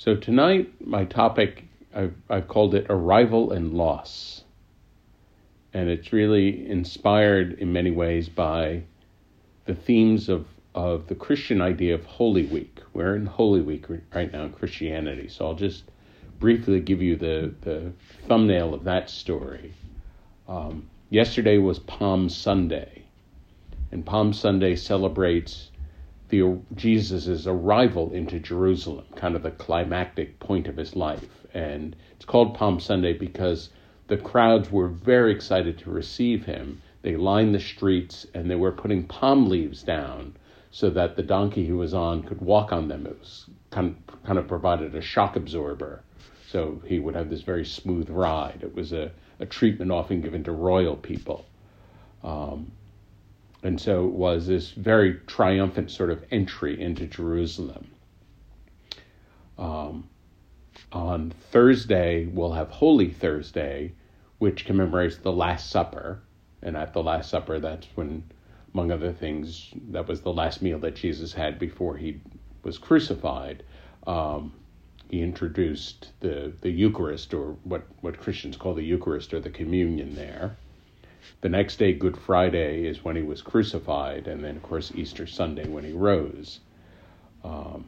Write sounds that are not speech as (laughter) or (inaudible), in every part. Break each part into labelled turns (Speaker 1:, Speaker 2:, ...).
Speaker 1: So tonight, my topic, I've, I've called it Arrival and Loss. And it's really inspired in many ways by the themes of, of the Christian idea of Holy Week. We're in Holy Week right now in Christianity. So I'll just briefly give you the, the thumbnail of that story. Um, yesterday was Palm Sunday, and Palm Sunday celebrates the Jesus' arrival into Jerusalem, kind of the climactic point of his life. And it's called Palm Sunday because the crowds were very excited to receive him. They lined the streets and they were putting palm leaves down so that the donkey he was on could walk on them. It was kind of, kind of provided a shock absorber. So he would have this very smooth ride. It was a, a treatment often given to royal people. Um, and so it was this very triumphant sort of entry into Jerusalem. Um, on Thursday, we'll have Holy Thursday, which commemorates the Last Supper. And at the Last Supper, that's when, among other things, that was the last meal that Jesus had before he was crucified. Um, he introduced the, the Eucharist, or what, what Christians call the Eucharist, or the communion there. The next day, Good Friday, is when he was crucified, and then, of course, Easter Sunday when he rose. Um,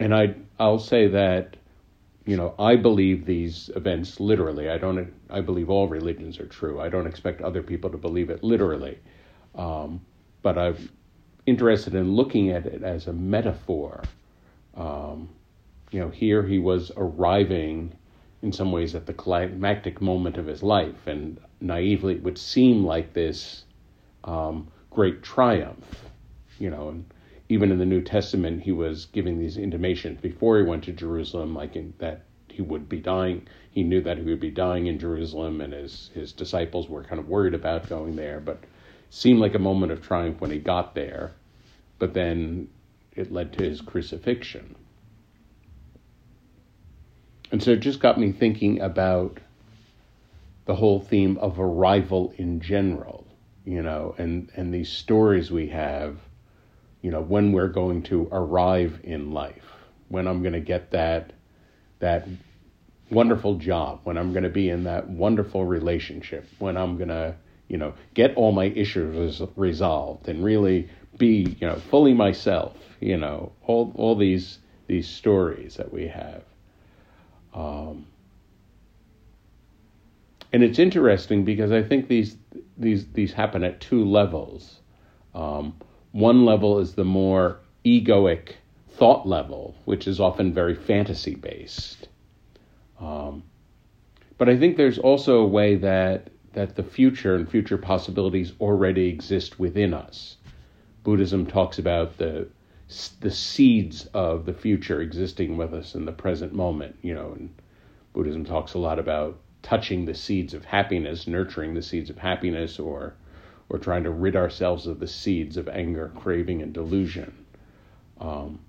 Speaker 1: and I, I'll say that, you know, I believe these events literally. I don't. I believe all religions are true. I don't expect other people to believe it literally, um, but I'm interested in looking at it as a metaphor. Um, you know, here he was arriving in some ways at the climactic moment of his life, and naively it would seem like this um, great triumph, you know. And even in the New Testament, he was giving these intimations before he went to Jerusalem, like in, that he would be dying. He knew that he would be dying in Jerusalem, and his his disciples were kind of worried about going there, but seemed like a moment of triumph when he got there. But then it led to his crucifixion. And so it just got me thinking about the whole theme of arrival in general, you know, and, and these stories we have, you know, when we're going to arrive in life, when I'm going to get that, that wonderful job, when I'm going to be in that wonderful relationship, when I'm going to, you know, get all my issues resolved and really be, you know, fully myself, you know, all, all these, these stories that we have. Um, and it's interesting because I think these these these happen at two levels. Um, one level is the more egoic thought level, which is often very fantasy based. Um, but I think there's also a way that that the future and future possibilities already exist within us. Buddhism talks about the the seeds of the future existing with us in the present moment. You know, and Buddhism talks a lot about touching the seeds of happiness, nurturing the seeds of happiness, or or trying to rid ourselves of the seeds of anger, craving, and delusion. Um,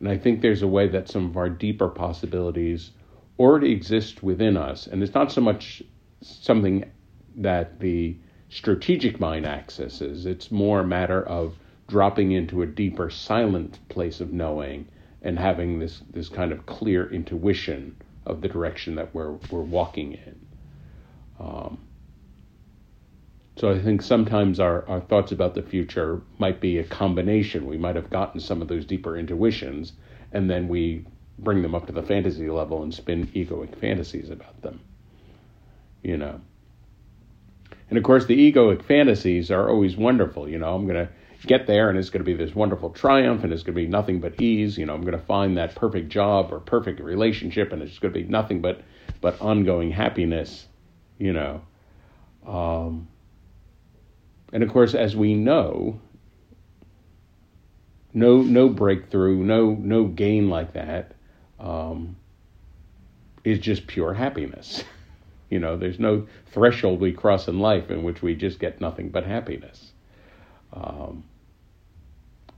Speaker 1: and I think there's a way that some of our deeper possibilities already exist within us, and it's not so much something that the strategic mind accesses. It's more a matter of dropping into a deeper silent place of knowing and having this this kind of clear intuition of the direction that we're we're walking in. Um, so I think sometimes our, our thoughts about the future might be a combination. We might have gotten some of those deeper intuitions, and then we bring them up to the fantasy level and spin egoic fantasies about them. You know. And of course, the egoic fantasies are always wonderful. You know, I'm going to get there and it's going to be this wonderful triumph and it's going to be nothing but ease. You know, I'm going to find that perfect job or perfect relationship and it's going to be nothing but but ongoing happiness. You know, um, and of course, as we know, no no breakthrough, no no gain like that um, is just pure happiness. (laughs) you know, there's no threshold we cross in life in which we just get nothing but happiness. Um,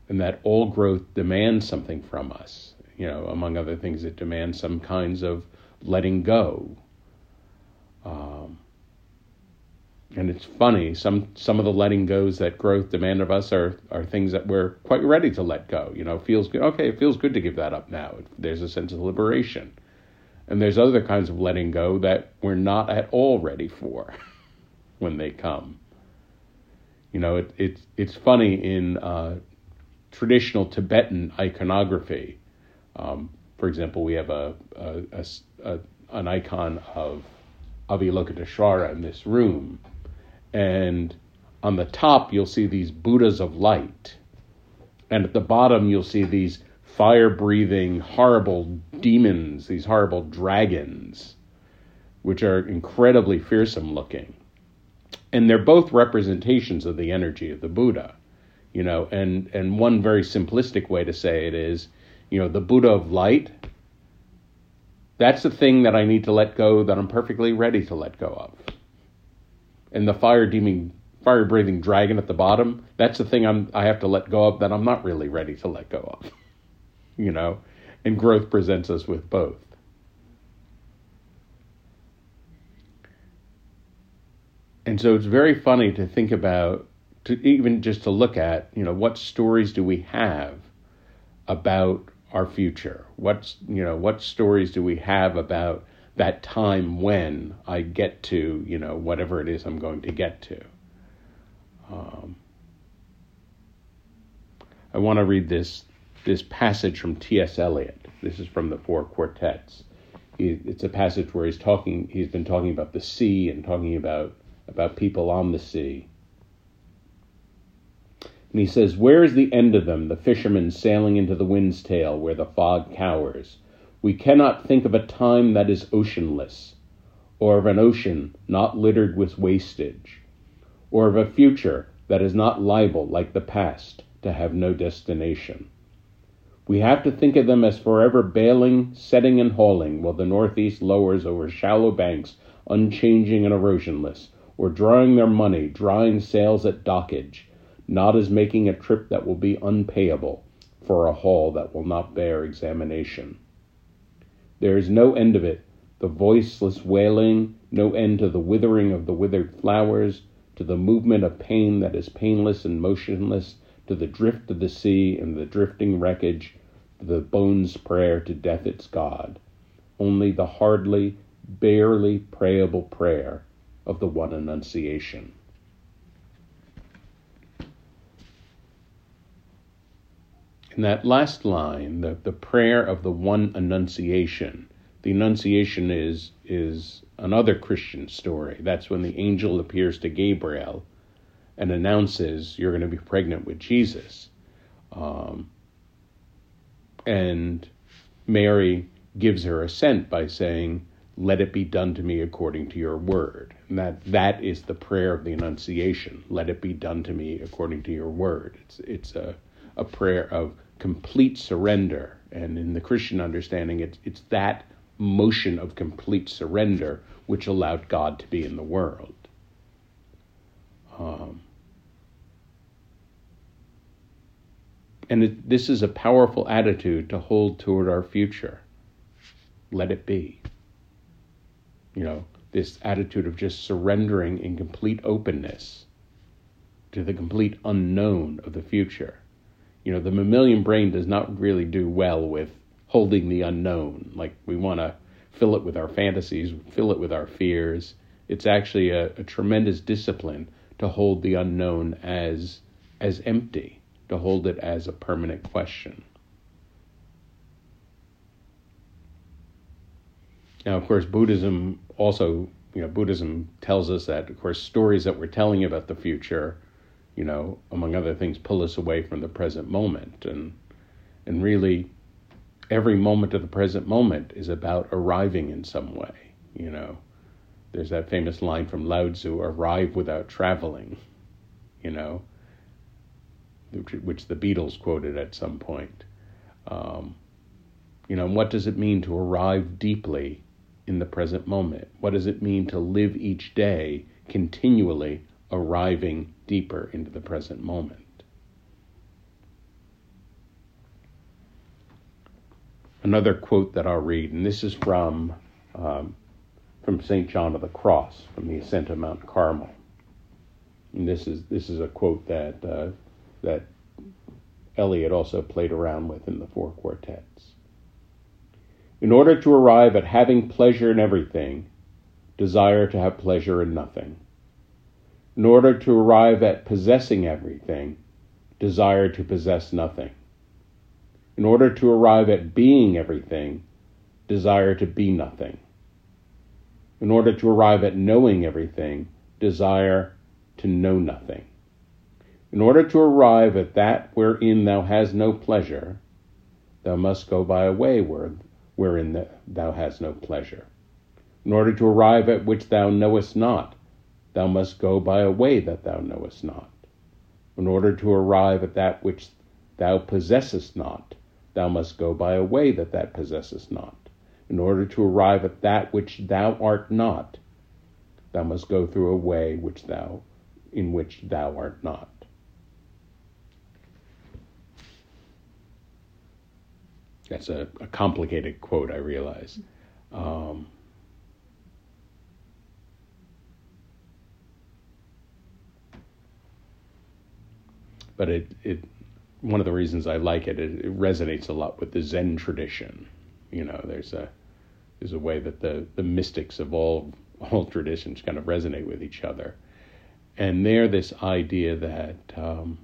Speaker 1: and that all growth demands something from us. You know, among other things, it demands some kinds of letting go. Um, and it's funny. Some some of the letting goes that growth demand of us are are things that we're quite ready to let go. You know, feels good. Okay, it feels good to give that up now. There's a sense of liberation, and there's other kinds of letting go that we're not at all ready for (laughs) when they come. You know, it, it's it's funny in uh, traditional Tibetan iconography. Um, for example, we have a, a, a, a an icon of Avalokiteshvara in this room and on the top you'll see these Buddhas of light, and at the bottom you'll see these fire breathing, horrible demons, these horrible dragons, which are incredibly fearsome looking. And they're both representations of the energy of the Buddha, you know, and, and one very simplistic way to say it is, you know, the Buddha of light, that's the thing that I need to let go that I'm perfectly ready to let go of and the fire demon fire breathing dragon at the bottom, that's the thing I'm I have to let go of that I'm not really ready to let go of. (laughs) you know? And growth presents us with both. And so it's very funny to think about to even just to look at, you know, what stories do we have about our future? What's you know, what stories do we have about that time when I get to, you know, whatever it is I'm going to get to. Um, I want to read this this passage from T.S. Eliot. This is from the Four Quartets. It's a passage where he's talking. He's been talking about the sea and talking about about people on the sea. And he says, Where is the end of them, the fishermen sailing into the wind's tail where the fog cowers? We cannot think of a time that is oceanless, or of an ocean not littered with wastage, or of a future that is not liable, like the past, to have no destination. We have to think of them as forever bailing, setting, and hauling while the northeast lowers over shallow banks, unchanging and erosionless, or drawing their money, drawing sails at dockage, not as making a trip that will be unpayable for a haul that will not bear examination. There is no end of it, the voiceless wailing, no end to the withering of the withered flowers, to the movement of pain that is painless and motionless, to the drift of the sea and the drifting wreckage, to the bone's prayer to death its God. Only the hardly, barely prayable prayer of the one Annunciation. In that last line, the, the prayer of the one Annunciation, the Annunciation is is another Christian story. That's when the angel appears to Gabriel and announces you're going to be pregnant with Jesus. Um, and Mary gives her assent by saying, Let it be done to me according to your word. And that, that is the prayer of the Annunciation. Let it be done to me according to your word. It's, it's a, a prayer of complete surrender. And in the Christian understanding, it's, it's that motion of complete surrender which allowed God to be in the world. Um, and it, this is a powerful attitude to hold toward our future. Let it be. You know, this attitude of just surrendering in complete openness to the complete unknown of the future you know, the mammalian brain does not really do well with holding the unknown. Like we want to fill it with our fantasies, fill it with our fears. It's actually a, a tremendous discipline to hold the unknown as as empty, to hold it as a permanent question. Now, of course, Buddhism also, you know, Buddhism tells us that, of course, stories that we're telling about the future you know, among other things, pull us away from the present moment. And, and really, every moment of the present moment is about arriving in some way, you know. There's that famous line from Lao Tzu arrive without traveling, you know, which, which the Beatles quoted at some point. Um, you know, what does it mean to arrive deeply in the present moment? What does it mean to live each day continually arriving deeper into the present moment. Another quote that I'll read, and this is from um, from St. John of the Cross, from the ascent of Mount Carmel. And this is this is a quote that uh, that Eliot also played around with in the four quartets. In order to arrive at having pleasure in everything, desire to have pleasure in nothing. In order to arrive at possessing everything, desire to possess nothing. In order to arrive at being everything, desire to be nothing. In order to arrive at knowing everything, desire to know nothing. In order to arrive at that wherein thou hast no pleasure, thou must go by a way wherein thou hast no pleasure. In order to arrive at which thou knowest not, thou must go by a way that thou knowest not. In order to arrive at that which thou possessest not, thou must go by a way that thou possessest not. In order to arrive at that which thou art not, thou must go through a way which thou in which thou art not. That's a, a complicated quote, I realize. Um, but it, it one of the reasons I like it, it, it resonates a lot with the Zen tradition. You know, there's a there's a way that the, the mystics of all (laughs) all traditions kind of resonate with each other, and there this idea that um,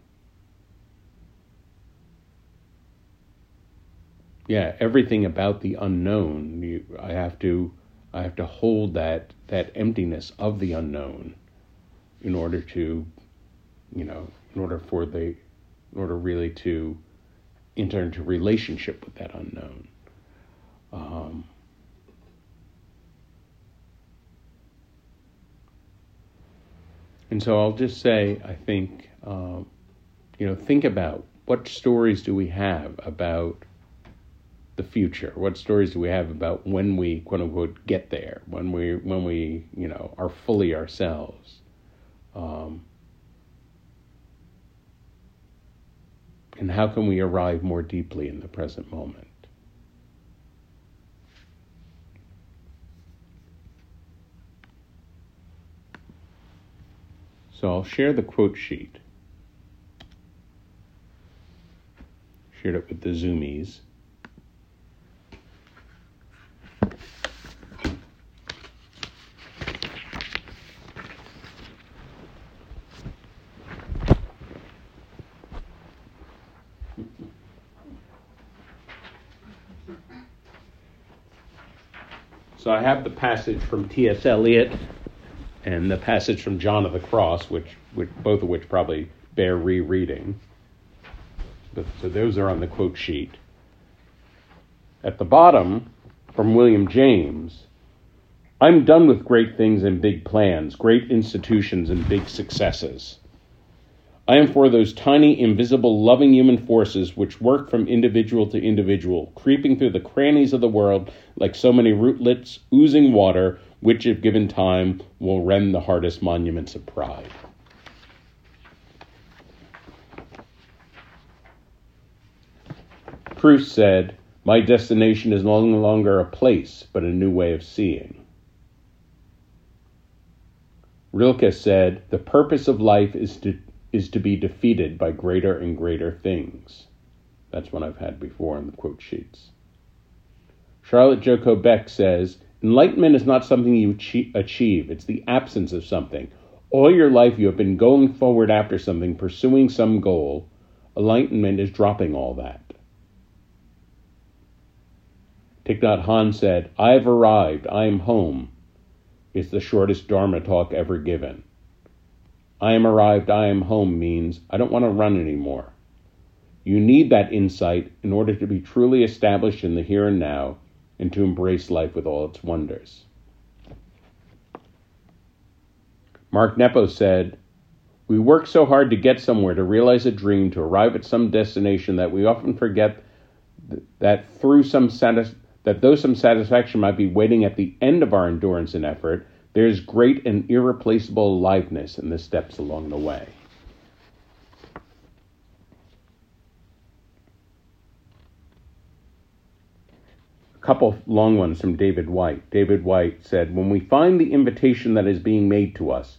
Speaker 1: yeah, everything about the unknown. You, I have to, I have to hold that that emptiness of the unknown, in order to, you know, in order for the, in order really to, enter into relationship with that unknown. Um, and so I'll just say, I think, um, you know, think about what stories do we have about the future? What stories do we have about when we quote unquote get there? When we when we you know are fully ourselves? Um, and how can we arrive more deeply in the present moment? So I'll share the quote sheet. Shared it with the Zoomies. So I have the passage from T.S. Eliot and the passage from John of the Cross, which, which both of which probably bear rereading. But, so those are on the quote sheet. At the bottom, from William James, I'm done with great things and big plans, great institutions and big successes. I am for those tiny, invisible, loving human forces which work from individual to individual, creeping through the crannies of the world like so many rootlets oozing water, which, if given time, will rend the hardest monuments of pride. Proust said, My destination is no longer a place, but a new way of seeing. Rilke said, The purpose of life is to is to be defeated by greater and greater things. That's one I've had before in the quote sheets. Charlotte Joko Beck says, Enlightenment is not something you achieve, it's the absence of something. All your life you have been going forward after something, pursuing some goal. Enlightenment is dropping all that. Thich Nhat Hanh said, I have arrived, I am home. It's the shortest Dharma talk ever given. I am arrived, I am home means I don't want to run anymore. You need that insight in order to be truly established in the here and now and to embrace life with all its wonders. Mark Nepo said, We work so hard to get somewhere, to realize a dream, to arrive at some destination that we often forget that through some satis- that though some satisfaction might be waiting at the end of our endurance and effort, there's great and irreplaceable aliveness in the steps along the way. A couple long ones from David Whyte. David Whyte said, When we find the invitation that is being made to us,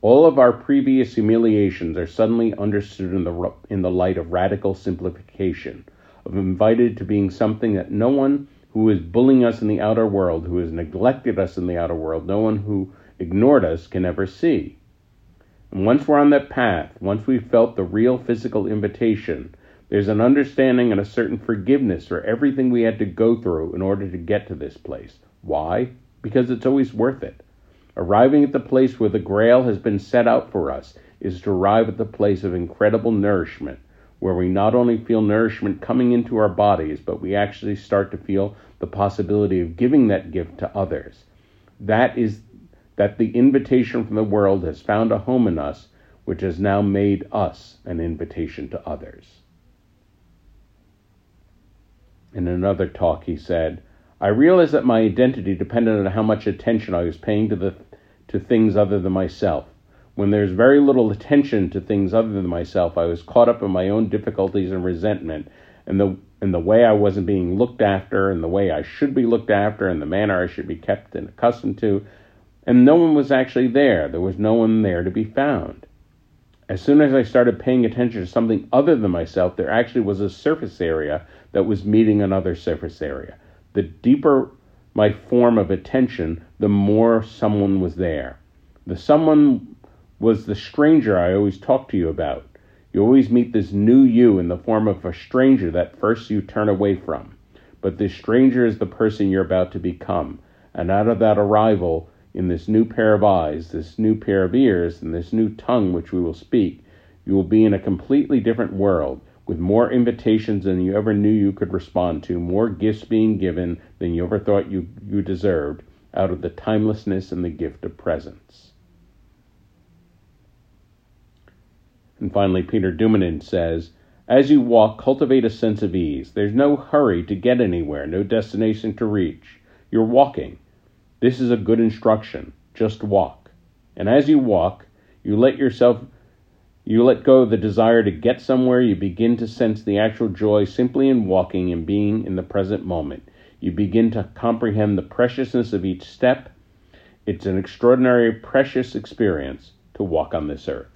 Speaker 1: All of our previous humiliations are suddenly understood in the, in the light of radical simplification, of invited to being something that no one who is bullying us in the outer world, who has neglected us in the outer world, no one who ignored us can ever see. And once we're on that path, once we've felt the real physical invitation, there's an understanding and a certain forgiveness for everything we had to go through in order to get to this place. Why? Because it's always worth it. Arriving at the place where the grail has been set out for us is to arrive at the place of incredible nourishment, where we not only feel nourishment coming into our bodies, but we actually start to feel the possibility of giving that gift to others. That is that the invitation from the world has found a home in us, which has now made us an invitation to others. In another talk, he said, I realized that my identity depended on how much attention I was paying to, the, to things other than myself. When there's very little attention to things other than myself, I was caught up in my own difficulties and resentment, and the, and the way I wasn't being looked after, and the way I should be looked after, and the manner I should be kept and accustomed to, and no one was actually there. There was no one there to be found. As soon as I started paying attention to something other than myself, there actually was a surface area that was meeting another surface area. The deeper my form of attention, the more someone was there. The someone was the stranger I always talk to you about. You always meet this new you in the form of a stranger that first you turn away from. But this stranger is the person you're about to become. And out of that arrival, in this new pair of eyes, this new pair of ears, and this new tongue which we will speak, you will be in a completely different world with more invitations than you ever knew you could respond to, more gifts being given than you ever thought you, you deserved, out of the timelessness and the gift of presence. And finally, Peter Doumanian says, As you walk, cultivate a sense of ease. There's no hurry to get anywhere, no destination to reach. You're walking. This is a good instruction. Just walk. And as you walk, you let yourself you let go of the desire to get somewhere, you begin to sense the actual joy simply in walking and being in the present moment. You begin to comprehend the preciousness of each step. It's an extraordinary, precious experience to walk on this earth.